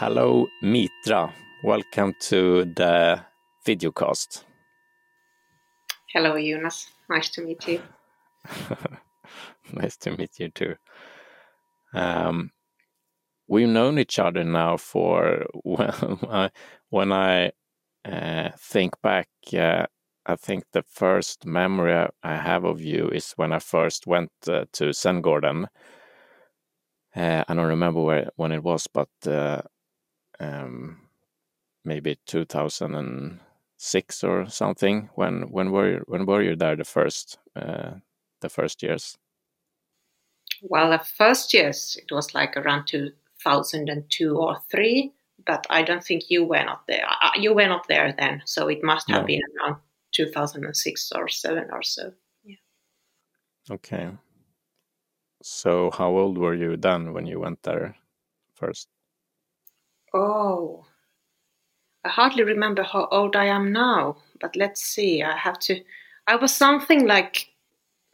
Hello, Mitra. Welcome to the videocast. Hello, Jonas. Nice to meet you. nice to meet you too. Um, we've known each other now for when I, when I uh, think back. Uh, I think the first memory I have of you is when I first went uh, to Zen Uh, I don't remember where when it was, but uh, um, maybe 2006 or something. When when were you, when were you there the first uh, the first years? Well, the first years it was like around 2002 or three, but I don't think you were not there. Uh, you were not there then, so it must have no. been around 2006 or seven or so. Yeah. Okay. So, how old were you then when you went there first? Oh, I hardly remember how old I am now, but let's see. I have to. I was something like,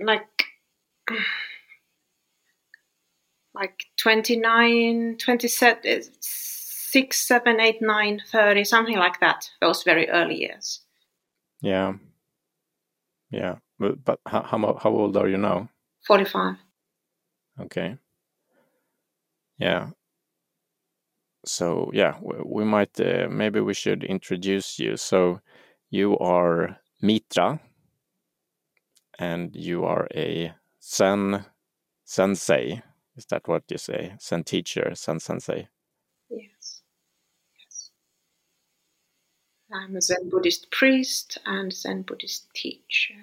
like, like 29, 27, eh, 6, 7, 8, 9, 30, something like that. Those very early years. Yeah. Yeah. But, but how, how, how old are you now? 45. Okay. Yeah so yeah, we might uh, maybe we should introduce you. So you are Mitra, and you are a Zen sensei. Is that what you say? Zen teacher, Zen sensei. Yes. Yes. I'm a Zen Buddhist priest and Zen Buddhist teacher,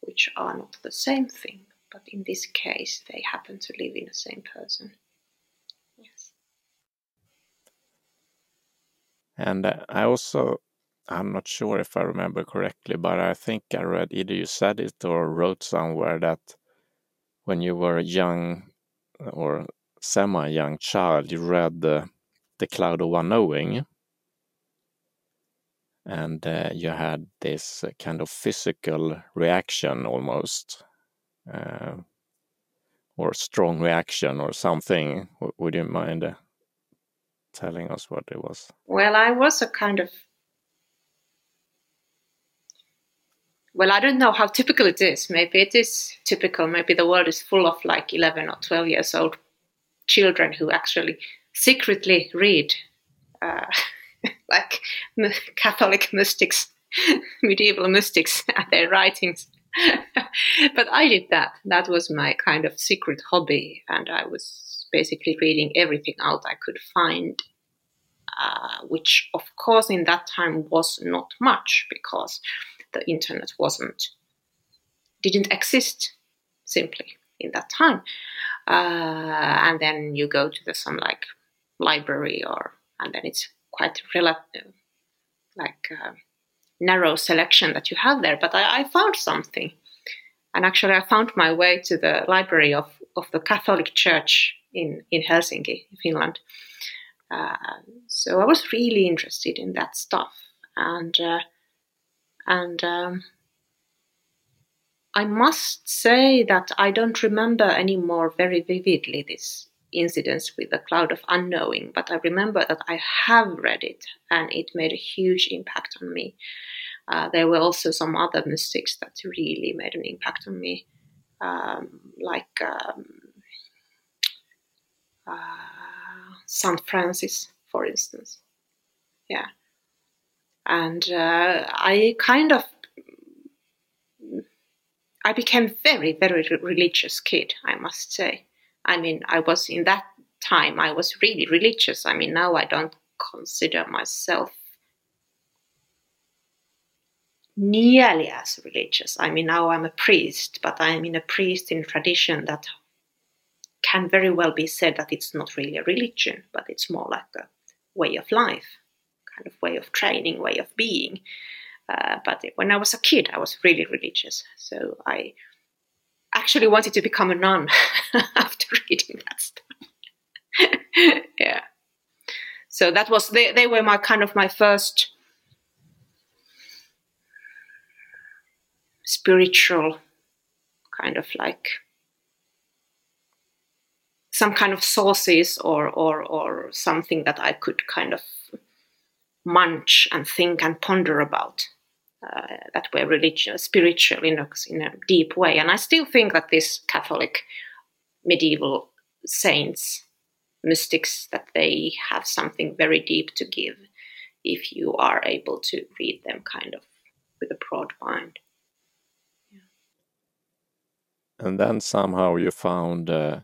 which are not the same thing, but in this case, they happen to live in the same person. And uh, I also, I'm not sure if I remember correctly, but I think I read either you said it or wrote somewhere that when you were a young or semi young child, you read the, the Cloud of Unknowing. And uh, you had this uh, kind of physical reaction almost, uh, or strong reaction or something. W would you mind uh, telling us what it was? Well, I was a kind of well, I don't know how typical it is. Maybe it is typical. Maybe the world is full of like 11 or 12 years old children who actually secretly read uh, like Catholic mystics, medieval mystics, and their writings. but I did that. That was my kind of secret hobby, and I was basically reading everything out I could find, uh, which of course in that time was not much because the internet wasn't didn't exist simply in that time. Uh, and then you go to the some like library or and then it's quite relative like uh, narrow selection that you have there. But I, I found something. And actually, I found my way to the library of, of the Catholic Church in, in Helsinki, Finland. Uh, so I was really interested in that stuff, and uh, and um, I must say that I don't remember anymore very vividly this incidents with the cloud of unknowing, but I remember that I have read it and it made a huge impact on me. Uh, there were also some other mystics that really made an impact on me, um, like um, uh, St. Francis, for instance. Yeah. And uh, I kind of I became very, very religious kid, I must say. I mean, I was in that time, I was really religious. I mean, now I don't consider myself nearly as religious. I mean, now I'm a priest, but I'm in a priest in tradition that can very well be said that it's not really a religion, but it's more like a way of life, kind of way of training, way of being. Uh, but when I was a kid, I was really religious. So I actually wanted to become a nun after reading that stuff. yeah. So that was they, they were my kind of my first spiritual kind of like some kind of sources or or or something that I could kind of munch and think and ponder about uh, that were religious, spiritual in a, in a deep way. And I still think that this Catholic medieval saints, mystics, that they have something very deep to give if you are able to read them kind of with a broad mind. And then somehow you found uh,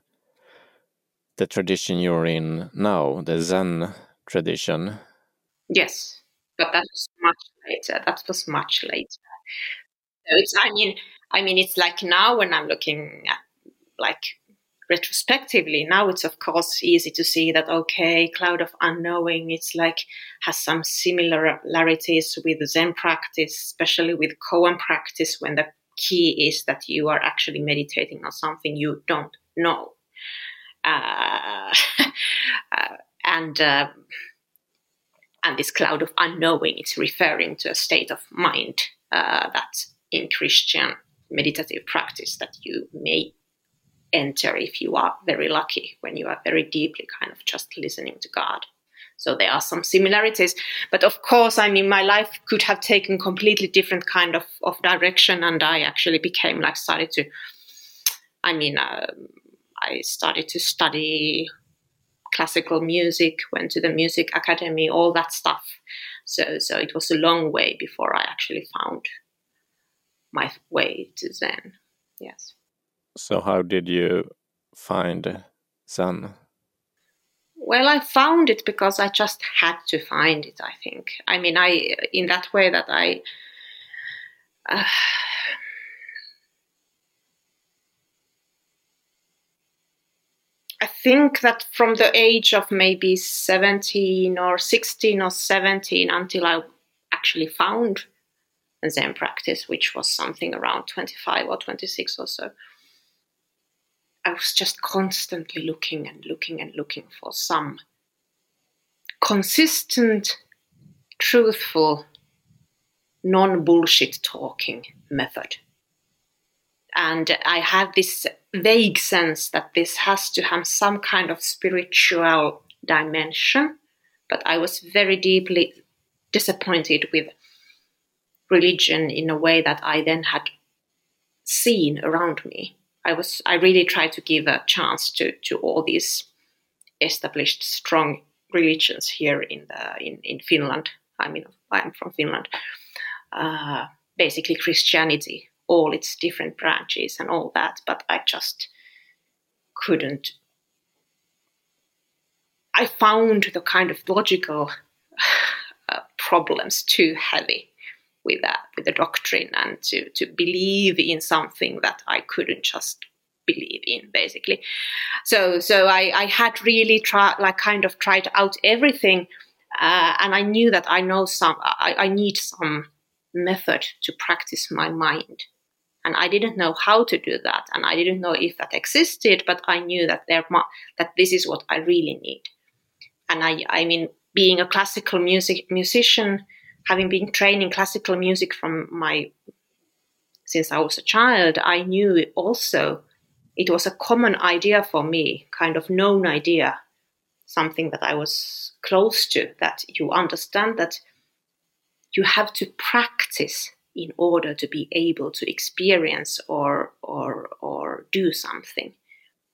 the tradition you're in now, the Zen tradition. Yes, but that was much later. That was much later. So it's, I mean, I mean, it's like now when I'm looking at like retrospectively now it's of course easy to see that okay cloud of unknowing it's like has some similarities with zen practice especially with koan practice when the key is that you are actually meditating on something you don't know uh, uh, and uh, and this cloud of unknowing it's referring to a state of mind uh, that in christian meditative practice that you may enter if you are very lucky, when you are very deeply kind of just listening to God. So there are some similarities, but of course, I mean, my life could have taken completely different kind of, of direction, and I actually became like started to, I mean, uh, I started to study classical music, went to the music academy, all that stuff. So, so it was a long way before I actually found my way to Zen. Yes. So, how did you find Zen? Well, I found it because I just had to find it, I think. I mean, I, in that way that I, uh, I think that from the age of maybe 17 or 16 or 17 until I actually found Zen practice, which was something around 25 or 26 or so, I was just constantly looking and looking and looking for some consistent, truthful, non bullshit talking method. And I had this vague sense that this has to have some kind of spiritual dimension, but I was very deeply disappointed with religion in a way that I then had seen around me. I was I really tried to give a chance to to all these established strong religions here in the in, in Finland. I mean, I'm from Finland. Uh, basically, Christianity, all its different branches and all that, but I just couldn't. I found the kind of logical uh, problems too heavy with that with the doctrine and to to believe in something that I couldn't just believe in basically so so I, I had really tried like kind of tried out everything uh, and I knew that I know some I, I need some method to practice my mind and I didn't know how to do that. And I didn't know if that existed but I knew that there that this is what I really need. And I I mean being a classical music musician having been training classical music from my since I was a child, I knew also it was a common idea for me, kind of known idea, something that I was close to, that you understand that you have to practice in order to be able to experience or or or do something.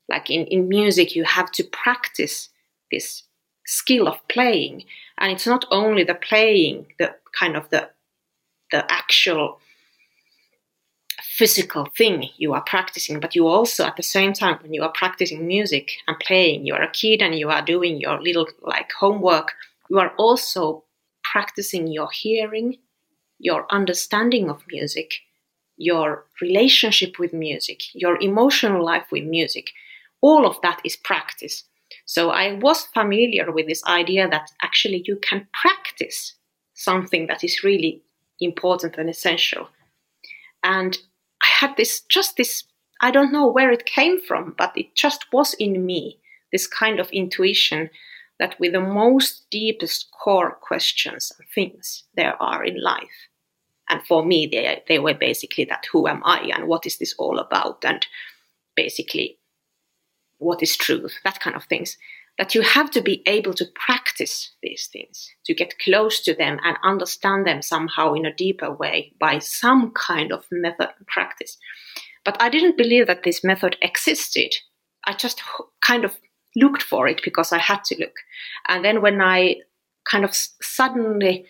Like in, in music, you have to practice this skill of playing and it's not only the playing the kind of the the actual physical thing you are practicing but you also at the same time when you are practicing music and playing you are a kid and you are doing your little like homework you are also practicing your hearing your understanding of music your relationship with music your emotional life with music all of that is practice so I was familiar with this idea that actually you can practice something that is really important and essential. And I had this, just this, I don't know where it came from, but it just was in me, this kind of intuition that with the most deepest core questions and things there are in life. And for me, they, they were basically that who am I and what is this all about? And basically what is truth, that kind of things. That you have to be able to practice these things, to get close to them and understand them somehow in a deeper way by some kind of method and practice. But I didn't believe that this method existed. I just kind of looked for it because I had to look. And then when I kind of suddenly,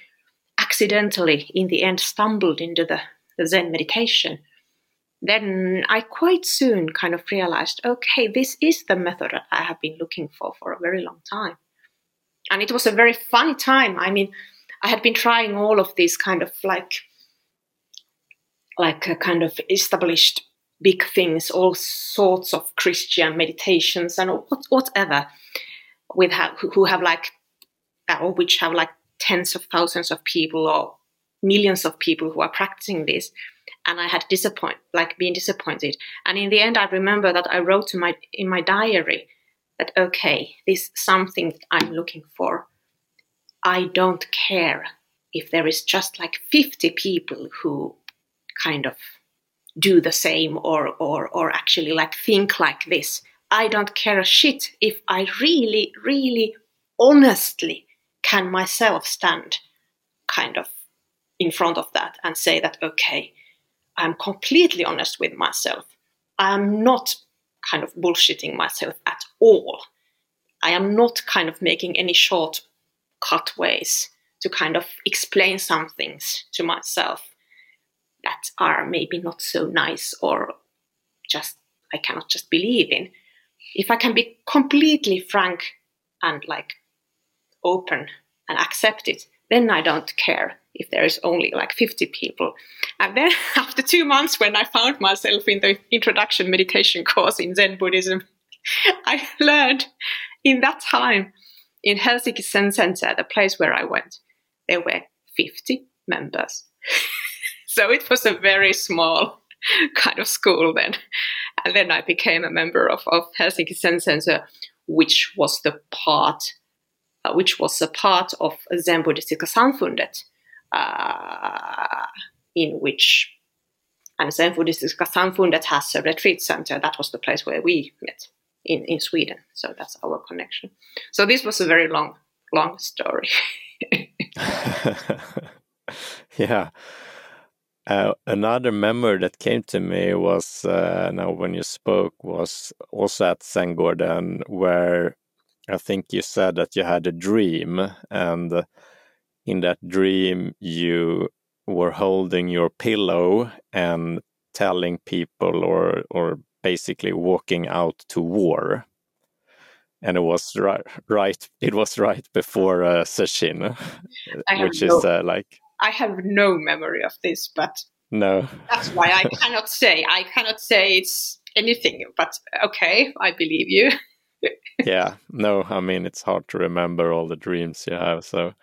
accidentally, in the end, stumbled into the, the Zen meditation, then I quite soon kind of realized okay, this is the method that I have been looking for for a very long time. And it was a very funny time. I mean, I had been trying all of these kind of like, like a kind of established big things, all sorts of Christian meditations and whatever, with who have like, or which have like tens of thousands of people or millions of people who are practicing this. And I had disappoint, like being disappointed. And in the end, I remember that I wrote to my in my diary that okay, this is something I'm looking for. I don't care if there is just like 50 people who kind of do the same or or or actually like think like this. I don't care a shit if I really, really honestly can myself stand kind of in front of that and say that okay, I'm completely honest with myself. I'm not kind of bullshitting myself at all. I am not kind of making any short cut ways to kind of explain some things to myself that are maybe not so nice or just I cannot just believe in. If I can be completely frank and like open and accept it, then I don't care if there is only like 50 people. And then after two months, when I found myself in the introduction meditation course in Zen Buddhism, I learned in that time in Helsinki Zen Center, the place where I went, there were 50 members. so it was a very small kind of school then. And then I became a member of, of Helsinki Zen Center, which was the part, uh, which was a part of Zenbuddhistiska Samfundet, uh, in which, and Zenbuddhistiska Samfundet has a retreat center. That was the place where we met in, in Sweden. So that's our connection. So this was a very long, long story. yeah. Uh, another memory that came to me was uh, now when you spoke was also at Zengården where I think you said that you had a dream and in that dream you were holding your pillow and telling people or or basically walking out to war and it was right right it was right before uh, Sesshin which is uh, like I have no memory of this, but no, that's why I cannot say. I cannot say it's anything. But okay, I believe you. Yeah, no, I mean it's hard to remember all the dreams you have. So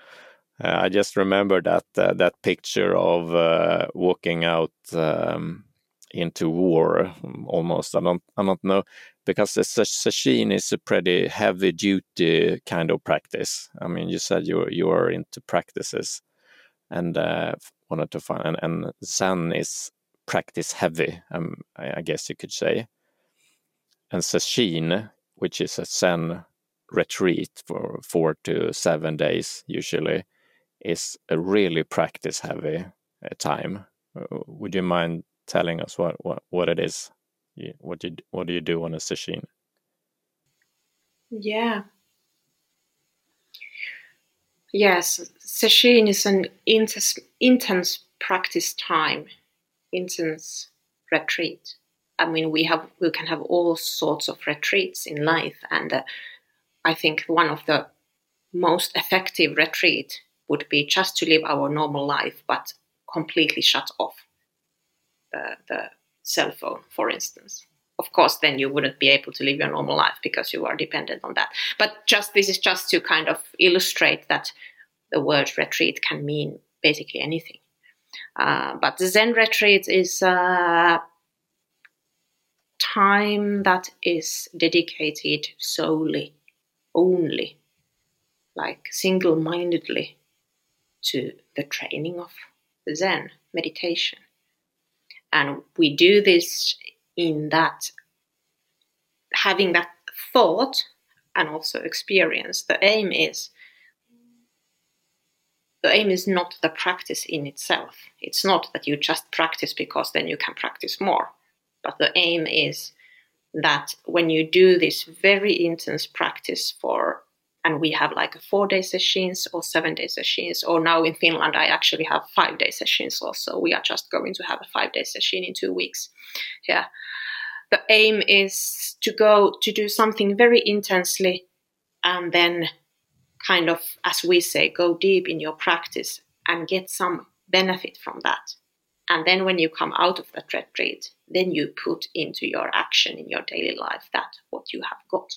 uh, I just remember that uh, that picture of uh, walking out um, into war. Almost, I don't, I don't know because the sesshin is a pretty heavy duty kind of practice. I mean, you said you you are into practices and uh, wanted to find and, and Zen is practice heavy, um, I, I, guess you could say. And Sesshin, which is a Zen retreat for four to seven days usually, is a really practice heavy uh, time. Uh, would you mind telling us what, what, what it is? What you what do you do on a sesshin? Yeah, Yes, sesshin is an intense, intense practice time, intense retreat. I mean, we have we can have all sorts of retreats in life, and uh, I think one of the most effective retreat would be just to live our normal life, but completely shut off the, the cell phone, for instance. Of course then you wouldn't be able to live your normal life because you are dependent on that. But just this is just to kind of illustrate that the word retreat can mean basically anything. Uh, but the zen retreat is a time that is dedicated solely only like single-mindedly to the training of zen meditation and we do this in that having that thought and also experience. The aim is the aim is not the practice in itself. It's not that you just practice because then you can practice more. But the aim is that when you do this very intense practice for and we have like a four day sessions or seven day sessions or now in finland i actually have five day sessions also. We are just going to have a five day session in two weeks. Yeah. The aim is to go to do something very intensely and then kind of as we say go deep in your practice and get some benefit from that and then when you come out of that retreat then you put into your action in your daily life that what you have got.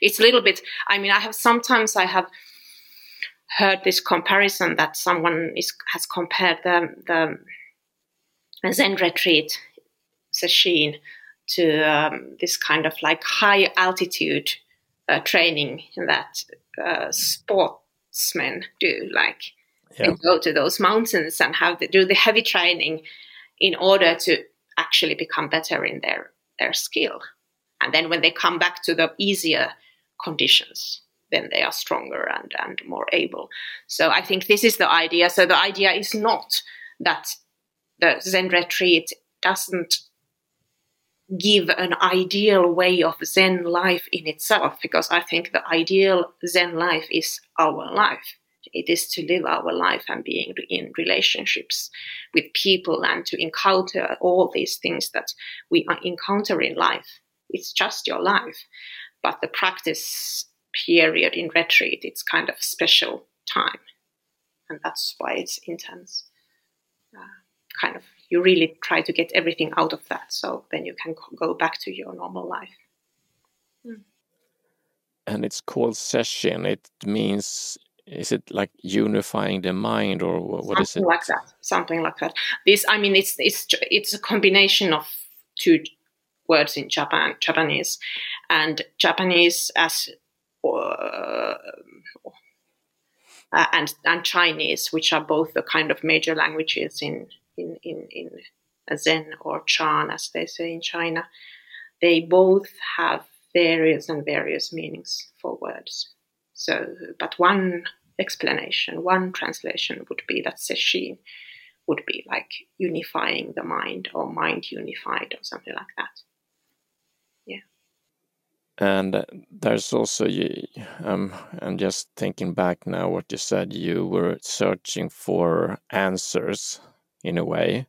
It's a little bit i mean i have sometimes i have heard this comparison that someone is, has compared the, the zen retreat session to um, this kind of like high altitude uh, training that uh, sportsmen do like yeah. they go to those mountains and have to do the heavy training in order to actually become better in their their skill. And then when they come back to the easier conditions then they are stronger and, and more able. So i think this is the idea. So the idea is not that the zen retreat doesn't give an ideal way of zen life in itself because i think the ideal zen life is our life it is to live our life and being in relationships with people and to encounter all these things that we encounter in life it's just your life. But the practice period in retreat, it's kind of special time. And that's why it's intense. Uh, kind of, you really try to get everything out of that so then you can go back to your normal life. Mm. And it's called sesshin. It means is it like unifying the mind or what it? Like that something like that. This i mean it's it's it's a combination of two words in Japan, Japanese, and Japanese as uh, and and Chinese, which are both the kind of major languages in in in, in Zen or Chan, as they say in China, they both have various and various meanings for words. So, but one explanation, one translation would be that sesshin would be like unifying the mind or mind unified or something like that. Yeah. and there's also um and just thinking back now what you said. You were searching for answers in a way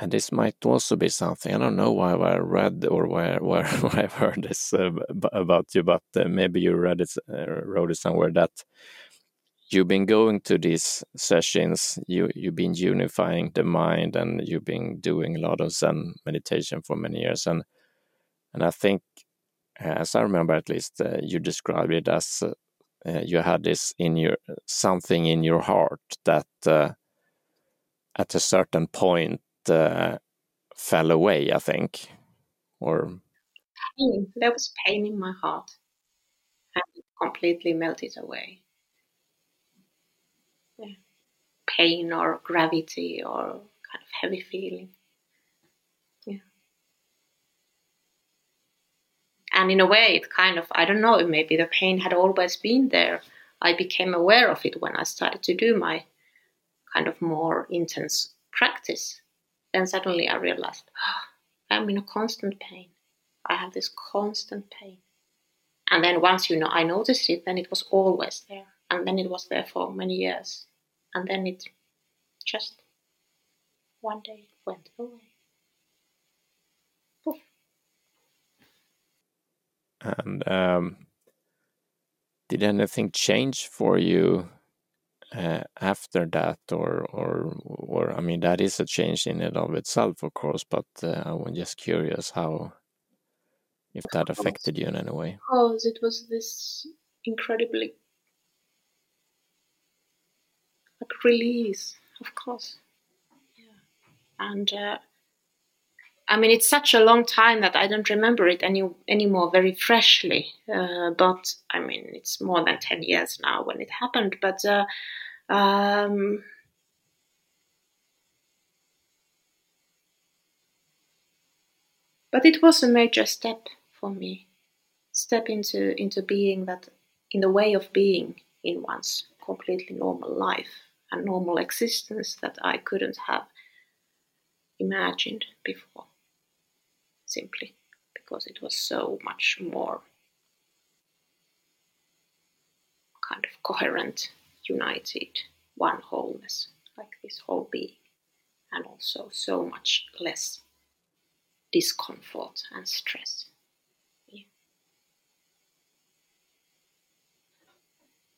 and this might also be something i don't know why i read or where where, i've heard this uh, about you but uh, maybe you read it uh, wrote it somewhere that you've been going to these sessions you you've been unifying the mind and you've been doing a lot of zen meditation for many years. And and i think as I remember at least, uh, you described it as uh, uh, you had this in your something in your heart that at a certain point Uh, fell away. I think, or pain. There was pain in my heart, and it completely melted away. Yeah. Pain or gravity or kind of heavy feeling. and in a way it kind of i don't know maybe the pain had always been there i became aware of it when i started to do my kind of more intense practice then suddenly i realized oh, i'm in a constant pain. I have this constant pain. And then once you know i noticed it then it was always there. And then it was there for many years. And then it just one day went away. And um, did anything change for you uh, after that, or or or I mean, that is a change in and of itself, of course. But uh, I was just curious how, if that affected you in any way. Because it was this incredibly like release, of course. Yeah, and. Uh, I mean, it's such a long time that I don't remember it any anymore very freshly. Uh, but I mean, it's more than ten years now when it happened. But uh, um, but it was a major step for me. step into into being that in the way of being in one's completely normal life and normal existence that I couldn't have imagined before simply because it was so much more kind of coherent, united, one wholeness, like this whole being, and also so much less discomfort and stress. Yeah.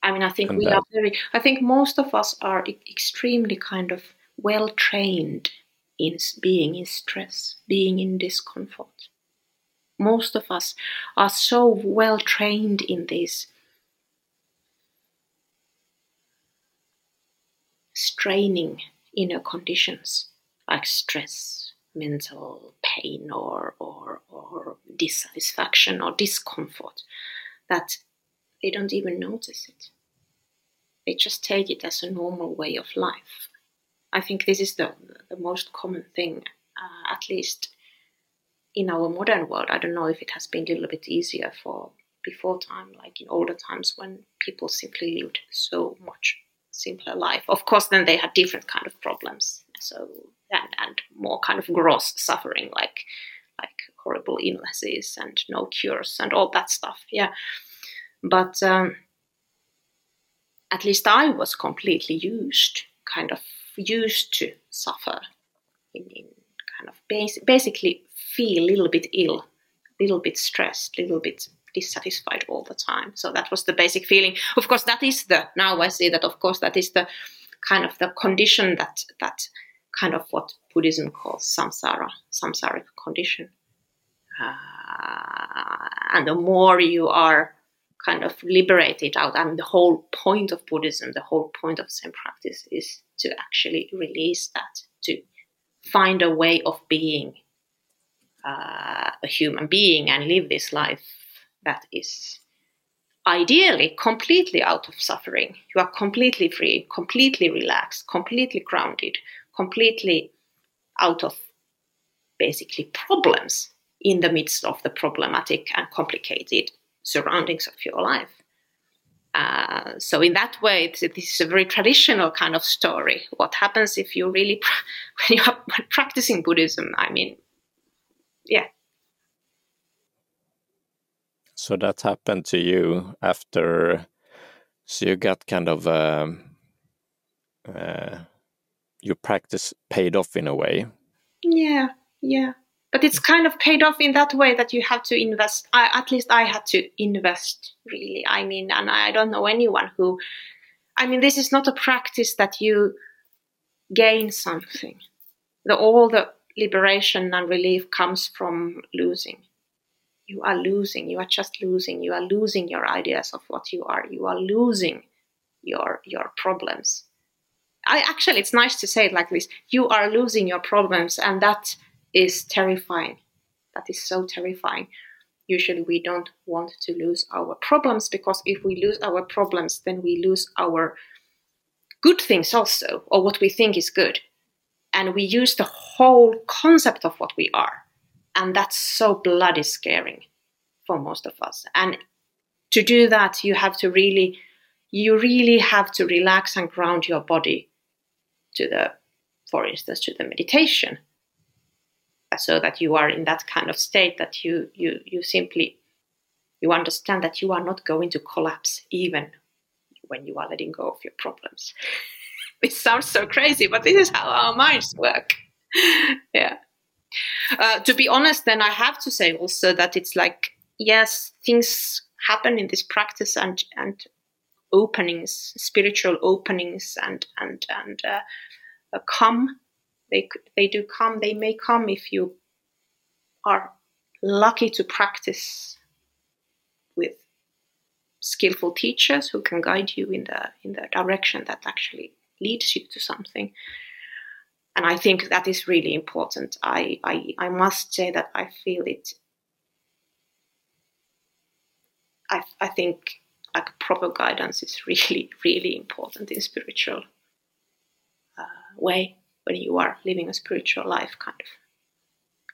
I mean, I think and we that... are very, I think most of us are extremely kind of well trained in being in stress, being in discomfort. Most of us are so well trained in these straining inner conditions like stress, mental pain, or, or, or dissatisfaction or discomfort that they don't even notice it. They just take it as a normal way of life. I think this is the, the most common thing, uh, at least in our modern world. I don't know if it has been a little bit easier for before time, like in older times when people simply lived so much simpler life. Of course, then they had different kind of problems, so and, and more kind of gross suffering, like like horrible illnesses and no cures and all that stuff. Yeah, but um, at least I was completely used, kind of used to suffer in, in kind of bas- basically feel a little bit ill, a little bit stressed, a little bit dissatisfied all the time. So that was the basic feeling. Of course, that is the now I see that of course that is the kind of the condition that that kind of what Buddhism calls samsara, samsaric condition. Uh, and the more you are kind of liberate it out, I mean, the whole point of Buddhism, the whole point of Zen practice is to actually release that, to find a way of being uh, a human being and live this life that is ideally completely out of suffering. You are completely free, completely relaxed, completely grounded, completely out of basically problems in the midst of the problematic and complicated surroundings of your life. Uh, so in that way, this is a very traditional kind of story. What happens if you really, when you are practicing Buddhism? I mean, yeah, so that happened to you after, so you got kind of, um, uh, your practice paid off in a way. Yeah, yeah. But it's kind of paid off in that way that you have to invest. I, at least I had to invest, really. I mean, and I don't know anyone who, I mean, this is not a practice that you gain something. The, all the liberation and relief comes from losing you are losing you are just losing you are losing your ideas of what you are you are losing your your problems i actually it's nice to say it like this you are losing your problems and that is terrifying. That is so terrifying. Usually we don't want to lose our problems because if we lose our problems then we lose our good things also or what we think is good. And we use the whole concept of what we are. And that's so bloody scaring for most of us. And to do that, you have to really, you really have to relax and ground your body to the, for instance, to the meditation, so that you are in that kind of state that you you you simply you understand that you are not going to collapse even when you are letting go of your problems. it sounds so crazy, but this is how our minds work. yeah. Uh, to be honest, then I have to say also that it's like, yes, things happen in this practice and, and openings, spiritual openings, and, and, and uh, uh, come. They, they do come, they may come if you are lucky to practice with skillful teachers who can guide you in the in the direction that actually leads you to something and I think that is really important. I, I, I must say that I feel it. I, I think like proper guidance is really, really important in spiritual uh, way when you are living a spiritual life, kind of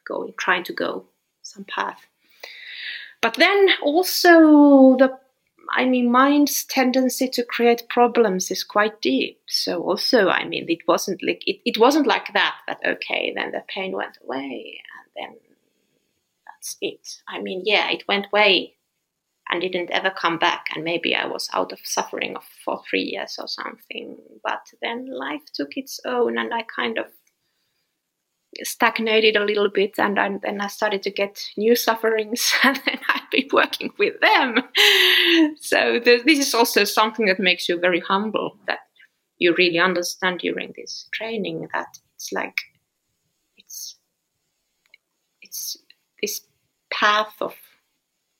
going, trying to go some path. but then also the I mean, mind's tendency to create problems is quite deep. So also, I mean, it wasn't like it, it wasn't like that. That okay, then the pain went away, and then that's it. I mean, yeah, it went away and didn't ever come back. And maybe I was out of suffering for three years or something. But then life took its own, and I kind of stagnated a little bit and then I started to get new sufferings and then I've been working with them. So this is also something that makes you very humble that you really understand during this training that it's like it's it's this path of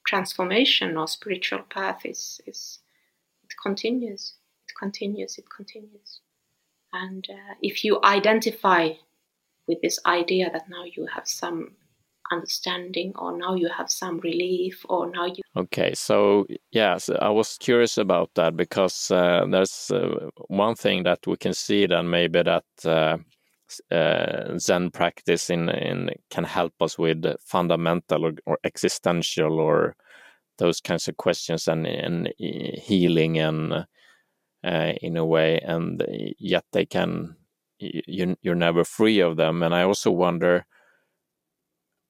transformation or spiritual path is is it continues it continues it continues. And uh, if you identify with this idea that now you have some understanding or now you have some relief or now you okay so yes i was curious about that because uh, there's uh, one thing that we can see then maybe that uh, zen practice in, in can help us with fundamental or, or existential or those kinds of questions and, and healing and uh, in a way and yet they can you, you're never free of them. And I also wonder,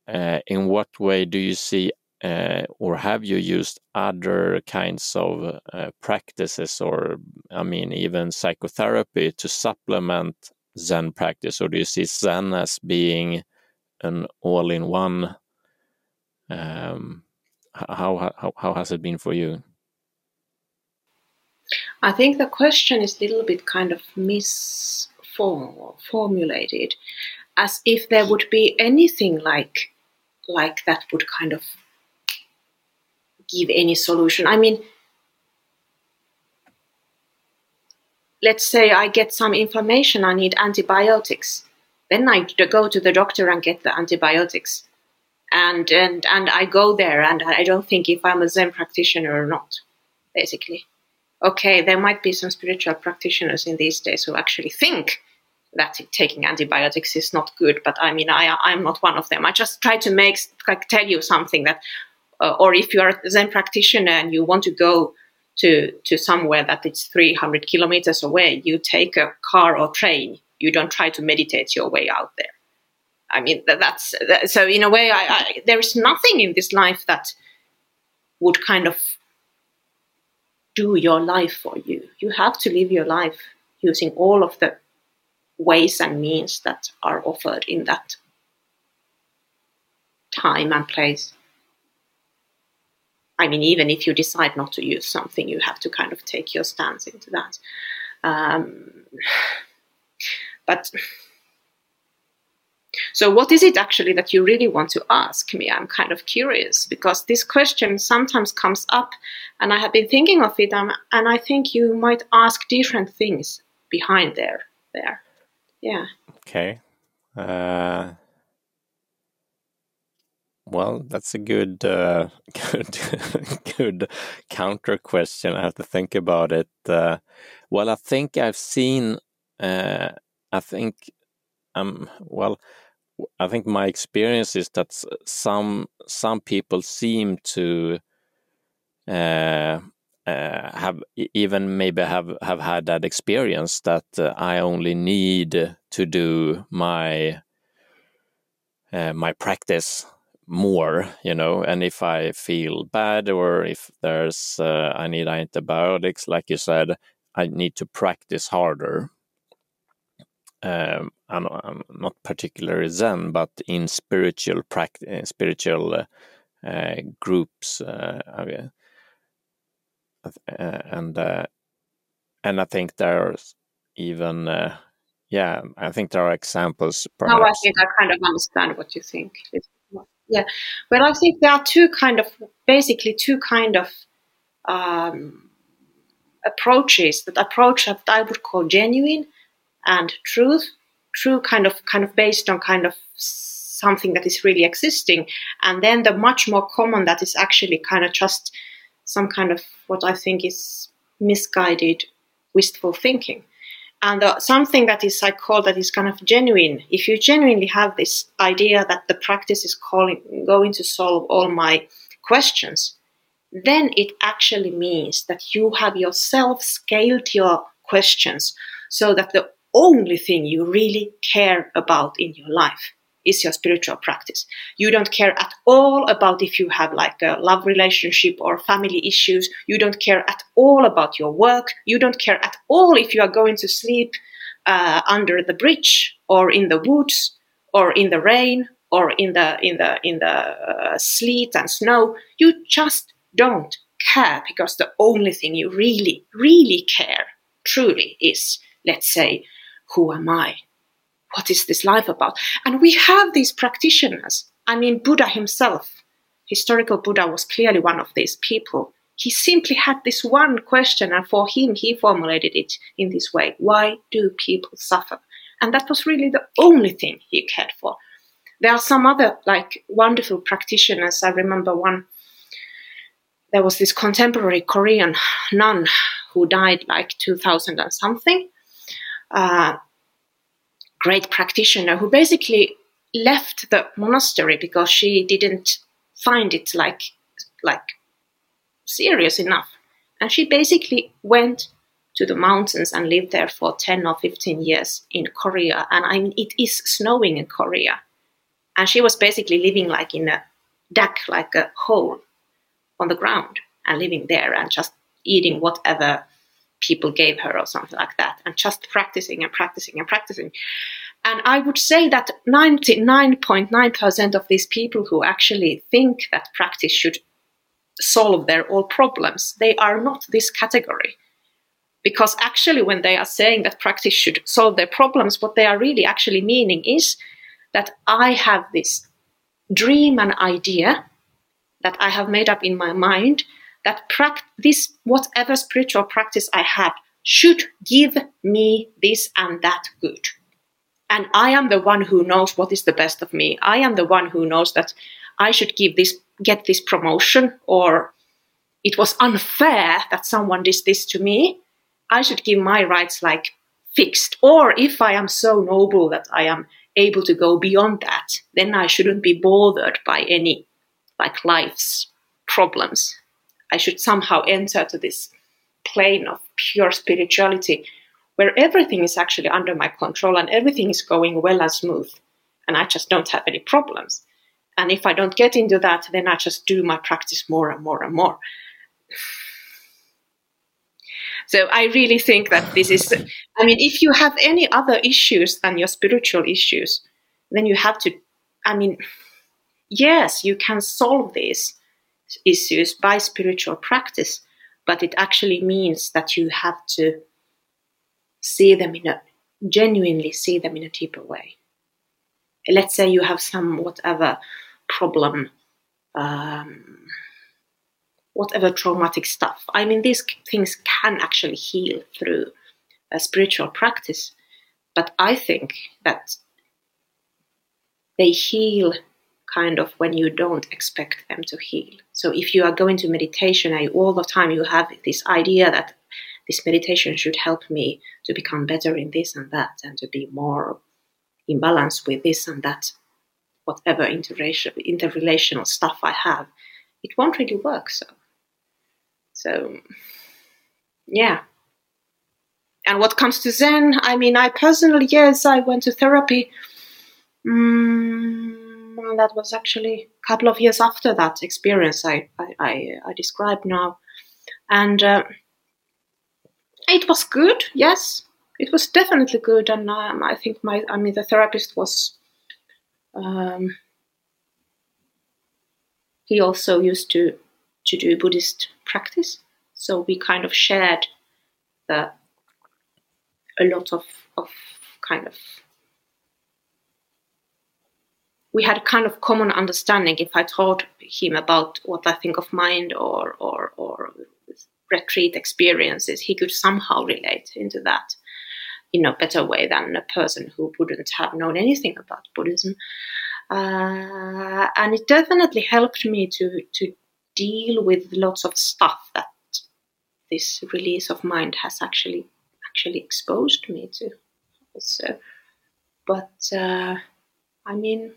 uh, in what way do you see uh, or have you used other kinds of uh, practices or i mean even psychotherapy to supplement zen practice or do you see zen as being an all-in-one um, how, how how has it been for you i think the question is a little bit kind of misformulated, as if there would be anything like like that would kind of give any solution. I mean, let's say I get some inflammation, I need antibiotics. Then I go to the doctor and get the antibiotics. And, and, and I go there and I don't think if I'm a Zen practitioner or not, basically. Okay, there might be some spiritual practitioners in these days who actually think that taking antibiotics is not good. But I mean, I I'm not one of them. I just try to make like tell you something that, uh, or if you are a Zen practitioner and you want to go to to somewhere that it's 300 kilometers away, you take a car or train. You don't try to meditate your way out there. I mean, that's that, so. In a way, I, I, there is nothing in this life that would kind of do your life for you. You have to live your life using all of the ways and means that are offered in that time and place. I mean, even if you decide not to use something, you have to kind of take your stance into that. Um, but so, what is it actually that you really want to ask me? I'm kind of curious because this question sometimes comes up, and I have been thinking of it, um, and I think you might ask different things behind there. There yeah. Okay. Uh, well, that's a good, uh, good, good counter question. I have to think about it. Uh, well, I think I've seen. Uh, I think, um, well, I think my experience is that some some people seem to uh, uh, have even maybe have have had that experience that uh, I only need to do my my practice more, you know, and if I feel bad or if there's uh, I need antibiotics, like you said, I need to practice harder. Um, I'm, I'm not particularly Zen, but in spiritual practice, spiritual uh, groups, uh, and uh, and I think there's even uh, yeah, I think there are examples. Perhaps. No, I think I kind of understand what you think. Yeah, well, I think there are two kind of basically two kind of um, approaches. That approach that I would call genuine and truth, true kind of kind of based on kind of something that is really existing, and then the much more common that is actually kind of just some kind of what I think is misguided, wistful thinking. And uh, something that is I call that is kind of genuine. If you genuinely have this idea that the practice is calling, going to solve all my questions, then it actually means that you have yourself scaled your questions so that the only thing you really care about in your life is your spiritual practice. You don't care at all about if you have like a love relationship or family issues. You don't care at all about your work. You don't care at all if you are going to sleep uh, under the bridge or in the woods or in the rain or in the in the in the uh, sleet and snow. You just don't care because the only thing you really really care truly is, let's say, who am I? What is this life about? And we have these practitioners. I mean, Buddha himself, historical Buddha, was clearly one of these people. He simply had this one question, and for him, he formulated it in this way Why do people suffer? And that was really the only thing he cared for. There are some other, like, wonderful practitioners. I remember one, there was this contemporary Korean nun who died like 2000 and something. Uh, great practitioner who basically left the monastery because she didn't find it like like serious enough. And she basically went to the mountains and lived there for 10 or 15 years in korea. And i mean it is snowing in korea. And she was basically living like in a deck like a hole on the ground and living there and just eating whatever people gave her or something like that, and just practicing and practicing and practicing. And I would say that 99.9% of these people who actually think that practice should solve their all problems, they are not this category. Because actually, when they are saying that practice should solve their problems, what they are really actually meaning is that I have this dream and idea that I have made up in my mind that this whatever spiritual practice I have should give me this and that good. And I am the one who knows what is the best of me. I am the one who knows that I should give this get this promotion or it was unfair that someone did this to me. I should give my rights like fixed. Or if I am so noble that I am able to go beyond that, then I shouldn't be bothered by any like life's problems. I should somehow enter to this plane of pure spirituality where everything is actually under my control and everything is going well and smooth and I just don't have any problems. And if I don't get into that, then I just do my practice more and more and more. So I really think that this is, I mean, if you have any other issues than your spiritual issues, then you have to, I mean, yes, you can solve this issues by spiritual practice, but it actually means that you have to see them in a genuinely see them in a deeper way. Let's say you have some whatever problem, um, whatever traumatic stuff. I mean, these things can actually heal through a spiritual practice, but I think that they heal kind of when you don't expect them to heal. So if you are going to meditation and all the time you have this idea that this meditation should help me to become better in this and that and to be more in balance with this and that, whatever interrelational stuff I have, it won't really work. So, so yeah. And what comes to Zen, I mean, I personally, yes, I went to therapy. Mm, that was actually a couple of years after that experience I, I, I, I described now. And uh, it was good, yes, it was definitely good. And um, I think my, I mean, the therapist was, um, he also used to, to do Buddhist practice. So we kind of shared the, a lot of, of kind of we had a kind of common understanding. If I told him about what I think of mind or or or retreat experiences, he could somehow relate into that in a better way than a person who wouldn't have known anything about Buddhism. Uh, and it definitely helped me to to deal with lots of stuff that this release of mind has actually actually exposed me to. So, but uh, I mean,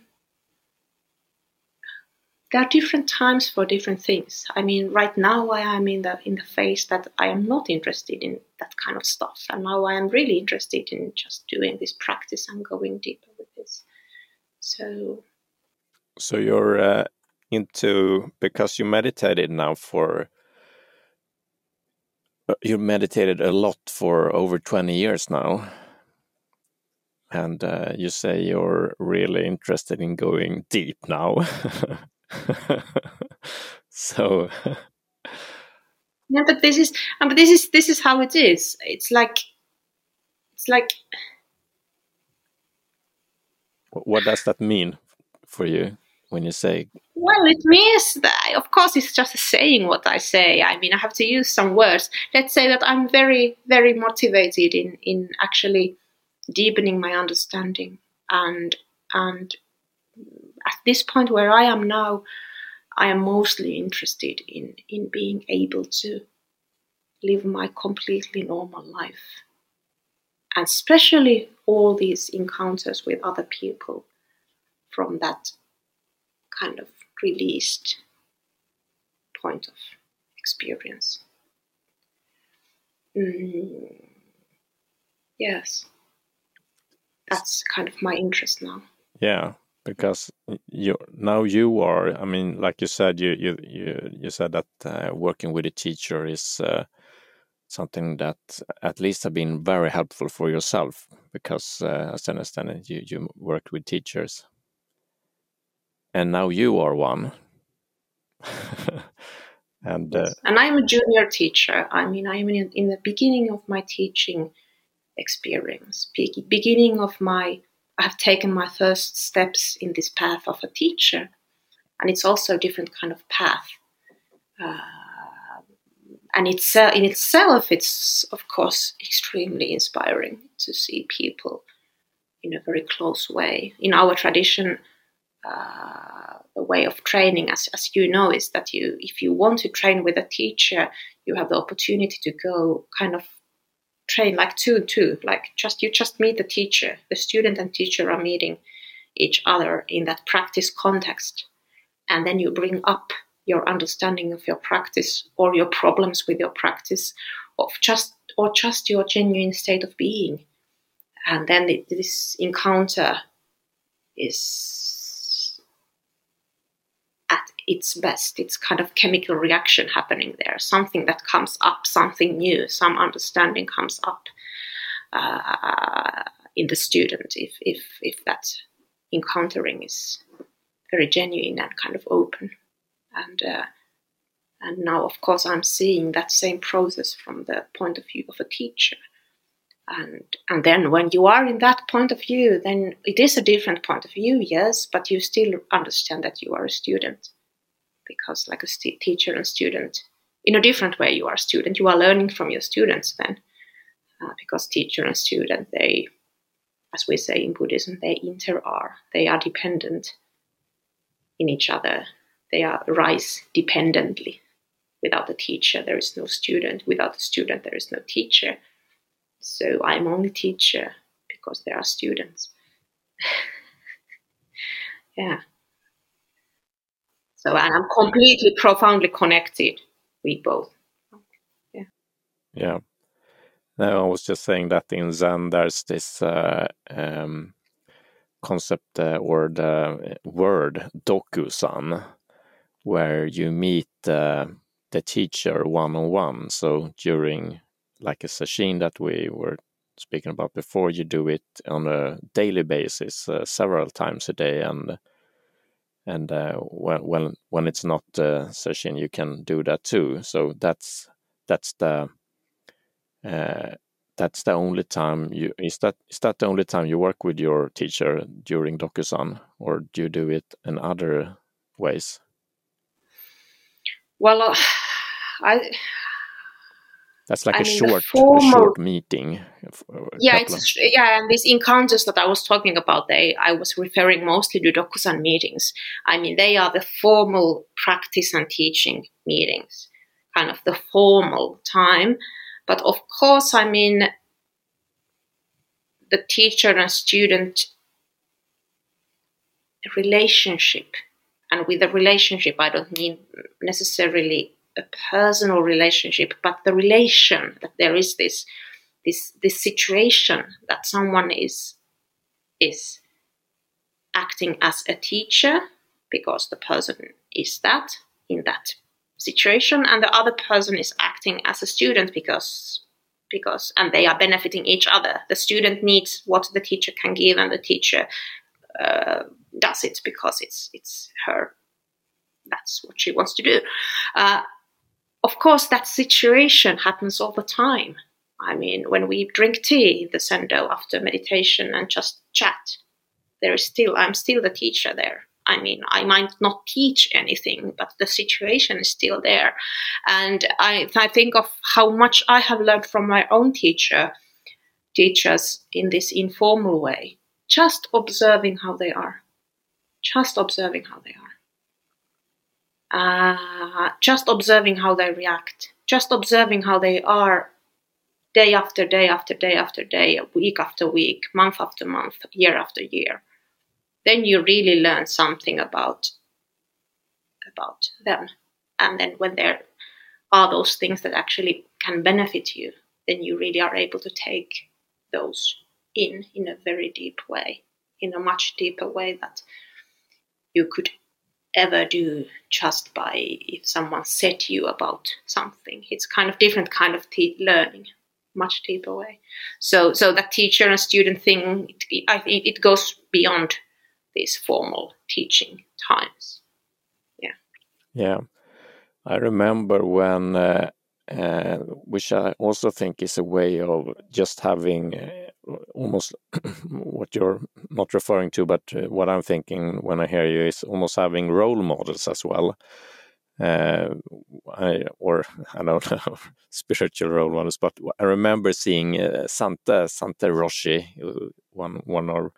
there are different times for different things. I mean, right now I am in the in the phase that I am not interested in that kind of stuff, and now I am really interested in just doing this practice and going deeper with this. So, so you're uh, into because you meditated now for uh, you meditated a lot for over 20 years now and uh, you say you're really interested in going deep now so yeah but this is but this is this is how it is. It's like it's like what does that mean for you when you say well it means that of course it's just saying what i say. I mean i have to use some words. Let's say that i'm very very motivated in in actually deepening my understanding and and at this point where I am now, I am mostly interested in, in being able to live my completely normal life. And especially all these encounters with other people from that kind of released point of experience. Mm, yes, that's kind of my interest now. Yeah, because you now you are i mean like you said you you you, you said that uh, working with a teacher is uh, something that at least have been very helpful for yourself because uh, as i understand it you you worked with teachers. And now you are one. And uh, and i'm a junior teacher. I mean i'm in, in the beginning of my teaching experience beginning of my I've taken my first steps in this path of a teacher, and it's also a different kind of path. Uh, and it's uh, in itself, it's of course extremely inspiring to see people in a very close way. In our tradition, uh, the way of training, as, as you know, is that you, if you want to train with a teacher, you have the opportunity to go kind of train like two and two. Like just you just meet the teacher the student and teacher are meeting each other in that practice context. And then you bring up your understanding of your practice or your problems with your practice of just or just your genuine state of being. And then this encounter is its best. It's kind of chemical reaction happening there. Something that comes up, something new, some understanding comes up uh, in the student if, if, if that encountering is very genuine and kind of open. And uh, and now, of course, I'm seeing that same process from the point of view of a teacher. And and then when you are in that point of view, then it is a different point of view, yes, but you still understand that you are a student because like a st- teacher and student in a different way you are student. You are learning from your students then uh, because teacher and student they as we say in buddhism they inter are they are dependent in each other. They are rise dependently. Without the teacher there is no student. Without the student there is no teacher. So i'm only teacher because there are students. Yeah so and I'm completely profoundly connected with both. Yeah. Yeah. No, I was just saying that in Zen there's this uh, um, concept uh, or the word dokusan, where you meet uh, the teacher one on one. So during like a sesshin that we were speaking about before, you do it on a daily basis, uh, several times a day, and and uh, when when when it's not uh, sesshin, you can do that too. So that's that's the uh, that's the only time you is that is that the only time you work with your teacher during Dokusan, or do you do it in other ways? Well, uh, I that's like I a mean, short, formal, a short meeting. Uh, yeah, it's yeah, and these encounters that I was talking about, they I was referring mostly to Dokusan meetings. I mean, they are the formal practice and teaching meetings, kind of the formal time. But of course, I mean, the teacher and student relationship and with the relationship, I don't mean necessarily a personal relationship, but the relation that there is this this this situation that someone is is acting as a teacher because the person is that in that situation and the other person is acting as a student because because and they are benefiting each other. The student needs what the teacher can give and the teacher uh, does it because it's it's her. That's what she wants to do. Uh, of course that situation happens all the time. I mean when we drink tea in the zendo after meditation and just chat there is still i'm still the teacher there. I mean, I might not teach anything, but the situation is still there. And I, I think of how much I have learned from my own teacher, teachers in this informal way, just observing how they are, just observing how they are, uh, just observing how they react, just observing how they are day after day after day after day, week after week, month after month, year after year. Then you really learn something about about them. And then when there are those things that actually can benefit you then you really are able to take those in in a very deep way in a much deeper way that you could ever do just by if someone said you about something it's kind of different kind of te- learning much deeper way so so that teacher and student thing it, i think it goes beyond these formal teaching times. Yeah. Yeah. I remember when, uh, uh, which I also think is a way of just having uh, almost what you're not referring to, but uh, what I'm thinking when I hear you is almost having role models as well. Uh, I, or I don't know, spiritual role models, but I remember seeing uh, Sante, Sante Roshi, one, one of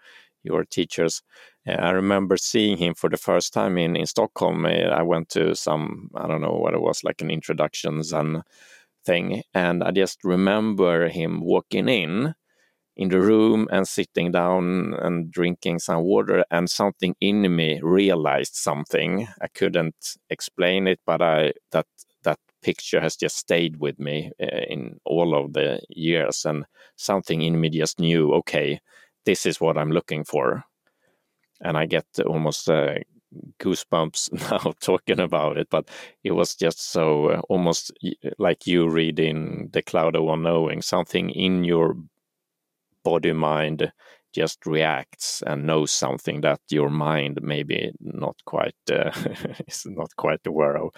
your teachers, I remember seeing him for the first time in, in Stockholm. Eh, I went to some, I don't know what it was, like an introductions and thing. And I just remember him walking in in the room and sitting down and drinking some water and something in me realized something i couldn't explain it but i that that picture has just stayed with me uh, in all of the years and something in me just knew okay this is what i'm looking for and I get almost uh, goosebumps now talking about it. But it was just so uh, almost like you reading the cloud of unknowing. Something in your body mind just reacts and knows something that your mind maybe not quite uh, is not quite aware of,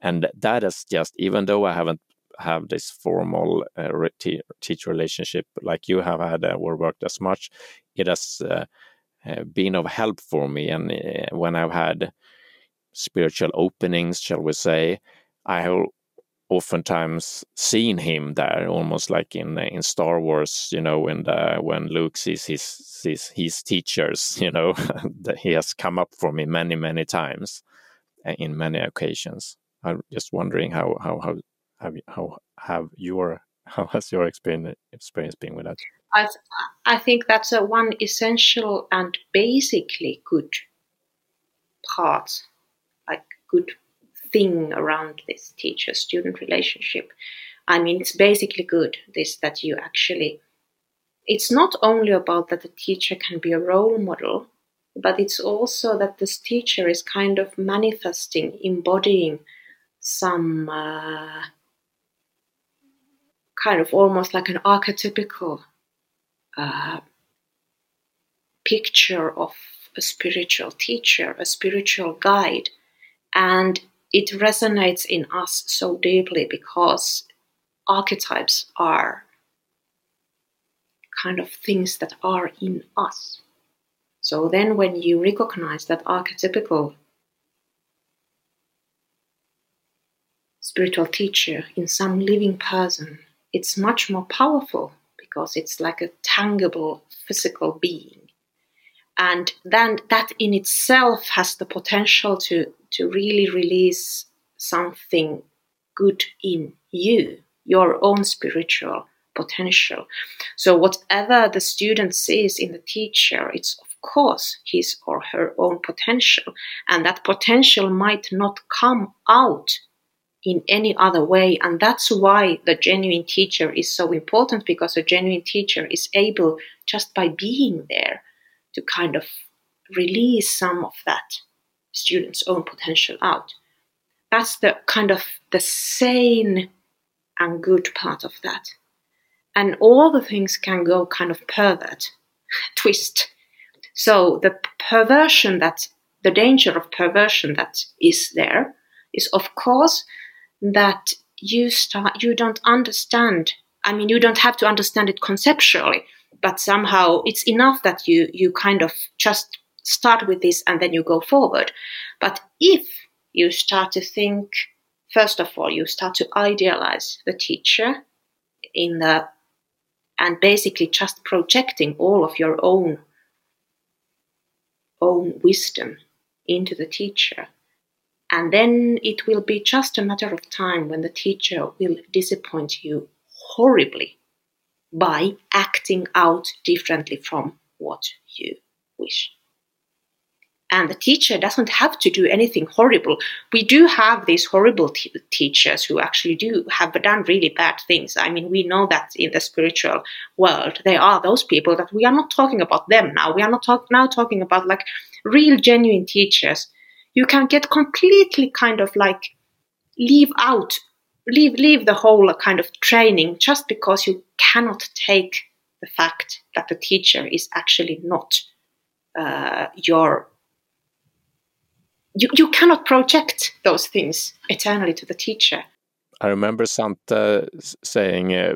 and that is just even though I haven't have this formal uh, teacher relationship like you have had uh, or worked as much, it has uh, uh, been of help for me. And uh, when I've had spiritual openings, shall we say, I oftentimes seen him there, almost like in in Star Wars, you know, when the, when Luke sees his sees his teachers, you know, that he has come up for me many many times, in many occasions. I'm just wondering how how how have how have your how has your experience experience been with that? I, I think that's a one essential and basically good part, like good thing around this teacher student relationship. I mean, it's basically good this that you actually, it's not only about that the teacher can be a role model, but it's also that this teacher is kind of manifesting, embodying some uh, kind of almost like an archetypical uh, picture of a spiritual teacher, a spiritual guide, and it resonates in us so deeply because archetypes are kind of things that are in us. So then, when you recognize that archetypical spiritual teacher in some living person, it's much more powerful because it's like a tangible physical being. And then that in itself has the potential to, to really release something good in you, your own spiritual potential. So, whatever the student sees in the teacher, it's of course, his or her own potential. And that potential might not come out in any other way. And that's why the genuine teacher is so important because a genuine teacher is able, just by being there, to kind of release some of that student's own potential out. That's the kind of the sane and good part of that. And all the things can go kind of pervert, twist. So the perversion that the danger of perversion that is there is of course that you start you don't understand i mean you don't have to understand it conceptually but somehow it's enough that you you kind of just start with this and then you go forward. But if you start to think first of all you start to idealize the teacher in the and basically just projecting all of your own own wisdom into the teacher. And then it will be just a matter of time when the teacher will disappoint you horribly by acting out differently from what you wish. And the teacher doesn't have to do anything horrible. We do have these horrible t- teachers who actually do have done really bad things. I mean, we know that in the spiritual world, there are those people that we are not talking about them now. We are not talk- now talking about like real, genuine teachers you can get completely kind of like leave out leave leave the whole kind of training just because you cannot take the fact that the teacher is actually not uh, your you, you cannot project those things eternally to the teacher. I remember Sante saying, uh,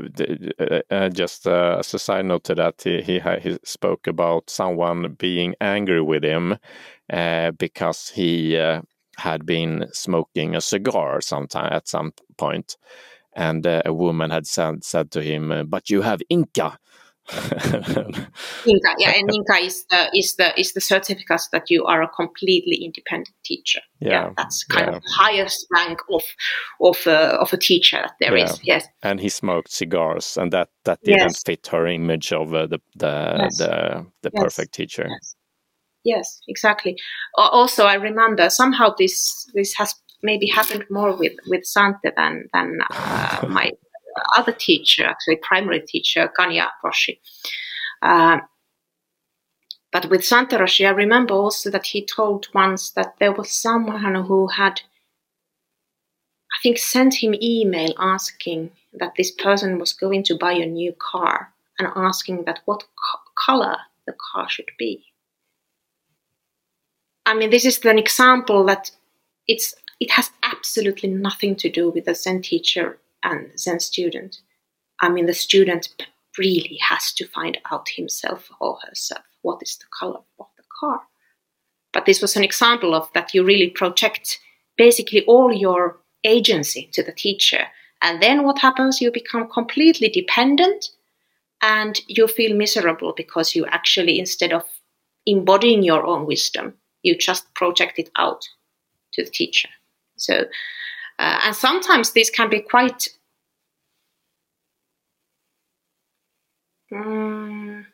uh, just uh, as a side note to that, he, he, he spoke about someone being angry with him uh, because he uh, had been smoking a cigar sometime at some point, and a woman had said, said to him, "But you have inka." Inka, yeah, and inka is the is the is the certificate that you are a completely independent teacher. Yeah, yeah that's kind yeah. of the highest rank of of uh, of a teacher that there yeah. is. Yes, and he smoked cigars, and that that didn't yes. fit her image of uh, the the yes. the, the yes. perfect teacher. Yes. exactly. Also, I remember somehow this this has maybe happened more with with Sante than than uh, my other teacher, actually primary teacher, Kanja Roshi. Uh, but with Sante Roshi, I remember also that he told once that there was someone who had, I think, sent him email asking that this person was going to buy a new car and asking that what co- color the car should be. I mean, this is an example that it's it has absolutely nothing to do with the Zen teacher and Zen student. I mean, the student really has to find out himself or herself what is the color of the car. But this was an example of that you really project basically all your agency to the teacher. And then what happens? You become completely dependent and you feel miserable because you actually, instead of embodying your own wisdom, you just project it out to the teacher. So uh, and sometimes these can be quite um,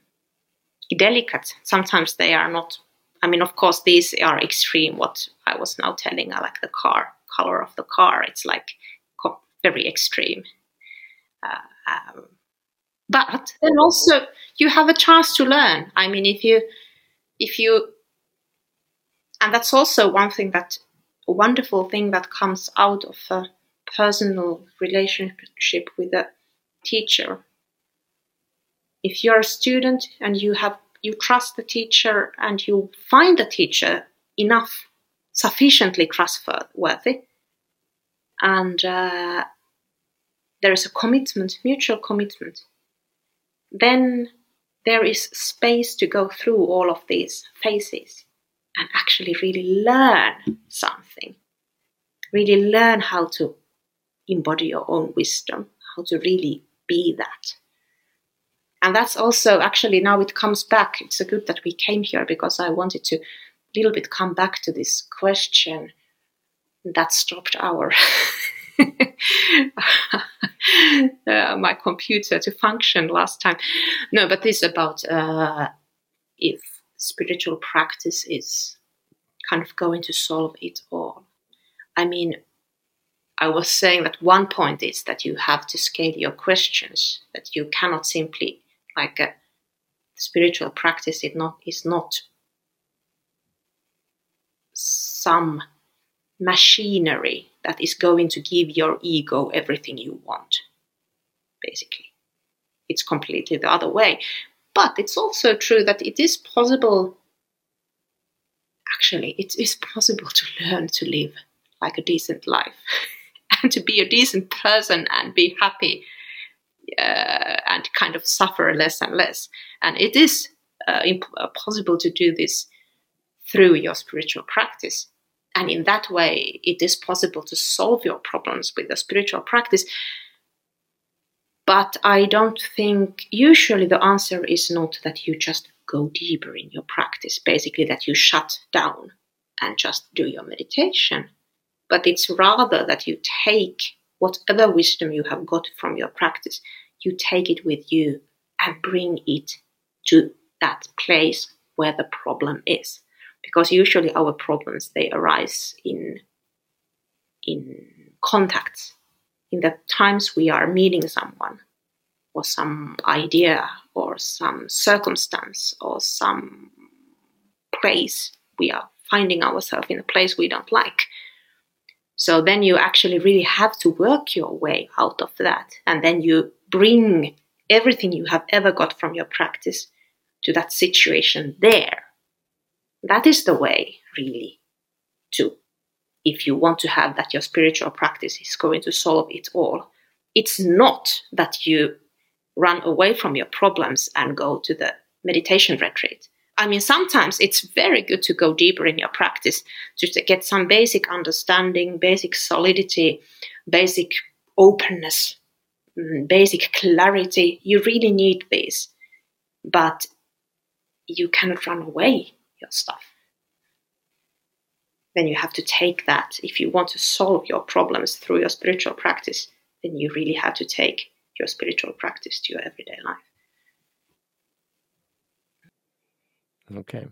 delicate. Sometimes they are not. I mean, of course, these are extreme. What I was now telling, like the car color of the car. It's like very extreme. Uh, um, but then also you have a chance to learn. I mean, if you if you and that's also one thing that a wonderful thing that comes out of a personal relationship with a teacher. If you're a student and you have you trust the teacher and you find the teacher enough, sufficiently trustworthy, and uh, there is a commitment, mutual commitment, then there is space to go through all of these phases and actually really learn something. Really learn how to embody your own wisdom, how to really be that. And that's also actually now it comes back. It's a good that we came here because I wanted to a little bit come back to this question that stopped our uh, my computer to function last time. No, but this about uh, if spiritual practice is kind of going to solve it all. I mean, I was saying that one point is that you have to scale your questions, that you cannot simply, like a spiritual practice, it not, is not some machinery that is going to give your ego everything you want, basically. It's completely the other way. But it's also true that it is possible, actually, it is possible to learn to live like a decent life and to be a decent person and be happy uh, and kind of suffer less and less. And it is uh, imp- uh, possible to do this through your spiritual practice. And in that way, it is possible to solve your problems with a spiritual practice. But I don't think usually the answer is not that you just go deeper in your practice, basically, that you shut down and just do your meditation. But it's rather that you take whatever wisdom you have got from your practice, you take it with you and bring it to that place where the problem is because usually our problems they arise in in contacts in the times we are meeting someone or some idea or some circumstance or some place we are finding ourselves in a place we don't like. So then you actually really have to work your way out of that. And then you bring everything you have ever got from your practice to that situation there. That is the way, really, to if you want to have that your spiritual practice is going to solve it all. It's not that you run away from your problems and go to the meditation retreat. I mean, sometimes it's very good to go deeper in your practice to get some basic understanding, basic solidity, basic openness, mm, basic clarity. You really need this. But you cannot run away your stuff. Then you have to take that. If you want to solve your problems through your spiritual practice, then you really have to take your spiritual practice to your everyday life. Okay.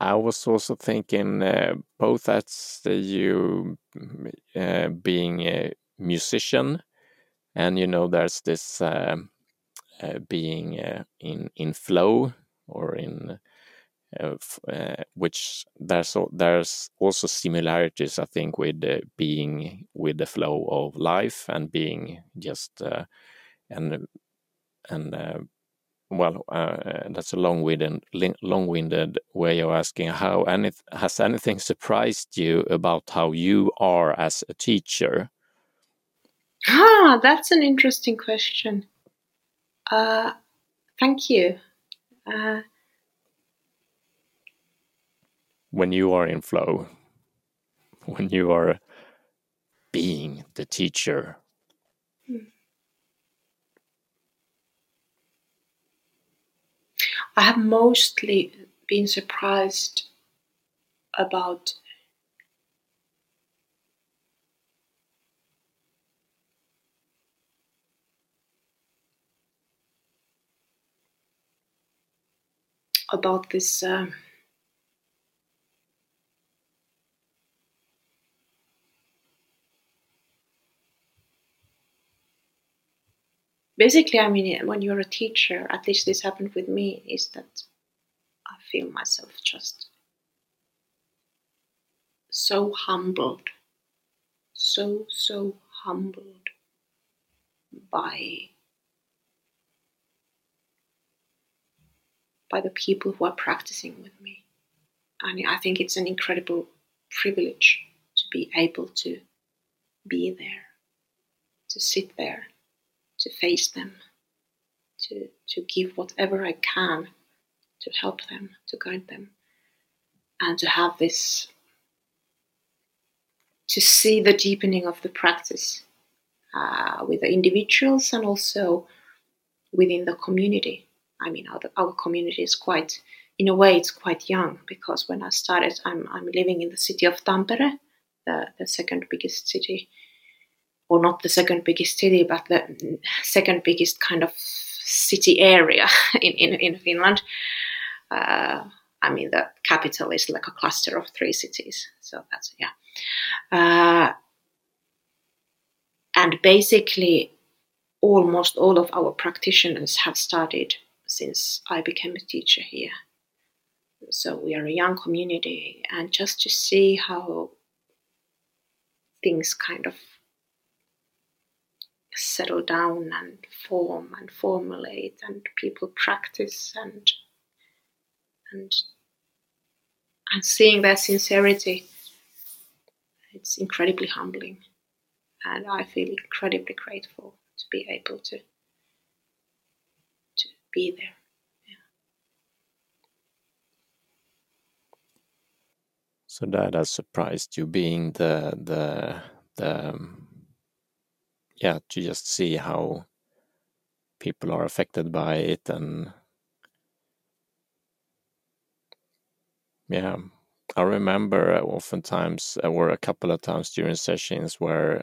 I was also thinking uh, both as you uh, being a musician, and you know, there's this uh, uh being uh, in in flow or in which there's there's also similarities I think with being with the flow of life and being just uh, and and uh, well that's a long-winded long-winded way of asking how any has anything surprised you about how you are as a teacher? Ah that's an interesting question. Uh, thank you. Uh, when you are in flow, when you are being the teacher. I have mostly been surprised about about this uh, basically, I mean, when you're a teacher, at least this happened with me, is that I feel myself just so humbled, so, so humbled by by the people who are practicing with me. And I think it's an incredible privilege to be able to be there, to sit there to face them, to, to give whatever I can to help them, to guide them, and to have this, to see the deepening of the practice uh, with the individuals and also within the community. I mean, our, our community is quite, in a way, it's quite young because when I started, I'm, I'm living in the city of Tampere, the, the second biggest city or not the second biggest city, but the second biggest kind of city area in, in, in Finland. Uh, I mean, the capital is like a cluster of three cities. So that's, yeah. Uh, and basically, almost all of our practitioners have studied since I became a teacher here. So we are a young community, and just to see how things kind of settle down and form and formulate and people practice and and and seeing their sincerity. It's incredibly humbling. And i feel incredibly grateful to be able to to be there. So that has surprised you being the the the um, yeah to just see how people are affected by it and yeah i remember oftentimes uh, or a couple of times during sesshins where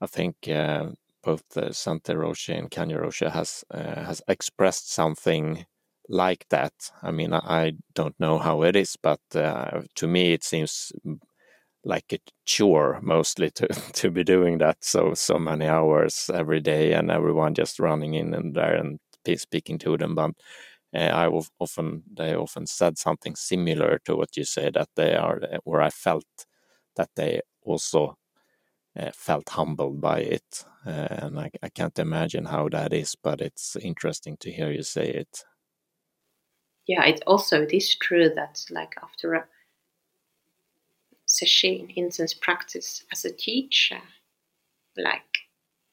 i think uh, both uh, Sante Roshi and Kanja Roshi has uh, has expressed something like that. I mean, I, I don't know how it is, but uh, to me, it seems like a chore mostly to to be doing that. So so many hours every day and everyone just running in and there and speaking to them. But uh, I often they often said something similar to what you say that they are where I felt that they also uh, felt humbled by it. Uh, and I, I can't imagine how that is but it's interesting to hear you say it. Yeah it also it is true that like after a sesshin incense practice as a teacher like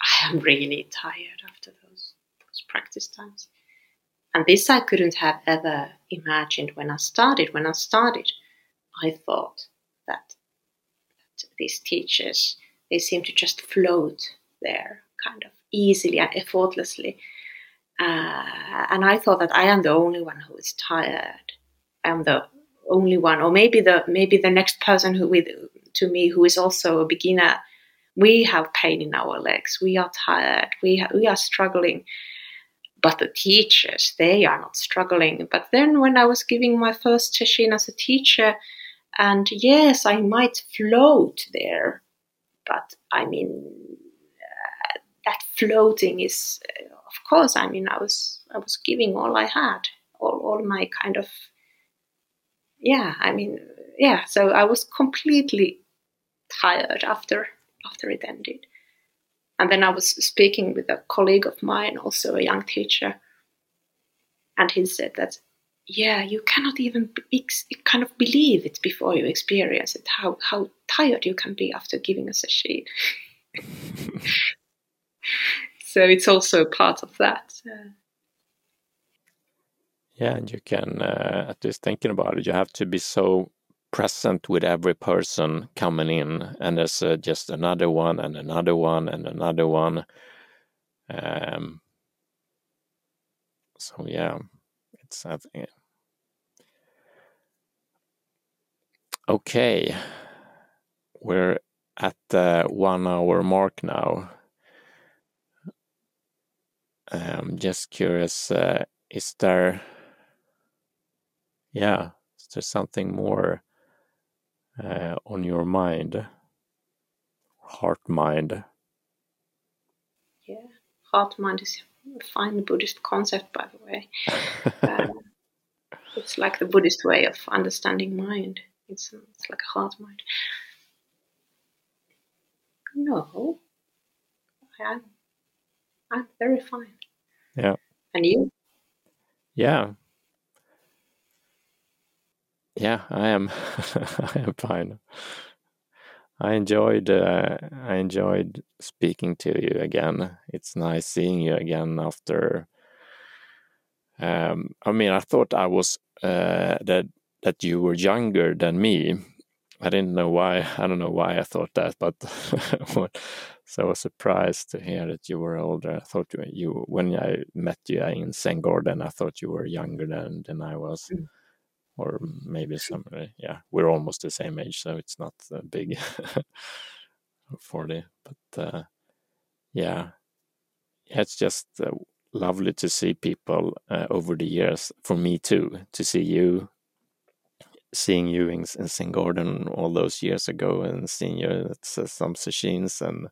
i am really tired after those those practice times. And this i couldn't have ever imagined when i started. When i started i thought that, that these teachers they seem to just float there kind of easily and effortlessly. Uh, and i thought that i am the only one who is tired. I am the only one, or maybe the maybe the next person who with to me who is also a beginner. We have pain in our legs. We are tired. We ha- we are struggling. But the teachers, they are not struggling. But then when I was giving my first sesshin as a teacher, and yes, I might float there, but I mean uh, that floating is, uh, of course. I mean, I was I was giving all I had, all all my kind of yeah, I mean, yeah. So I was completely tired after after it ended. And then I was speaking with a colleague of mine, also a young teacher, and he said that, yeah, you cannot even kind of believe it before you experience it. How how tired you can be after giving us a sesshin. so it's also part of that. Uh, yeah, and you can, uh, at least thinking about it, you have to be so present with every person coming in, and there's uh, just another one and another one and another one. Um, so yeah, it's uh, okay. We're at the one hour mark now. I'm just curious, uh, is there yeah, is there something more uh, on your mind, heart mind? Yeah, heart mind is a fine Buddhist concept, by the way. uh, it's like the Buddhist way of understanding mind. It's, it's like a heart mind. No, I'm, I'm very fine. Yeah. And you? Yeah, yeah, I am. I am fine. I enjoyed. Uh, I enjoyed speaking to you again. It's nice seeing you again after. Um, I mean, I thought I was uh, that that you were younger than me. I didn't know why. I don't know why I thought that, but so I was surprised to hear that you were older. I thought you, you when I met you in Zengården, I thought you were younger than than I was. Mm or maybe some uh, yeah we're almost the same age so it's not a big 40 but uh, yeah it's just uh, lovely to see people uh, over the years. For me too, to see you, seeing you in, in Zengården all those years ago, and seeing you at some sesshins, and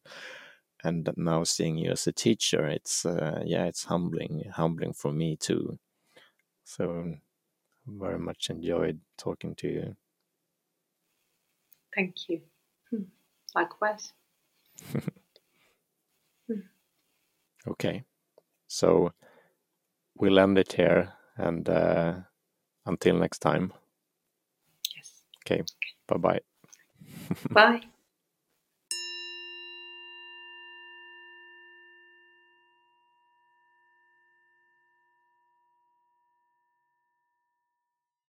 and now seeing you as a teacher, it's uh, yeah, it's humbling, humbling for me too. So very much enjoyed talking to you. Thank you. Hmm. Likewise. Okay. So we'll end it here and uh, until next time. Yes. Okay. okay. Bye-bye. Bye.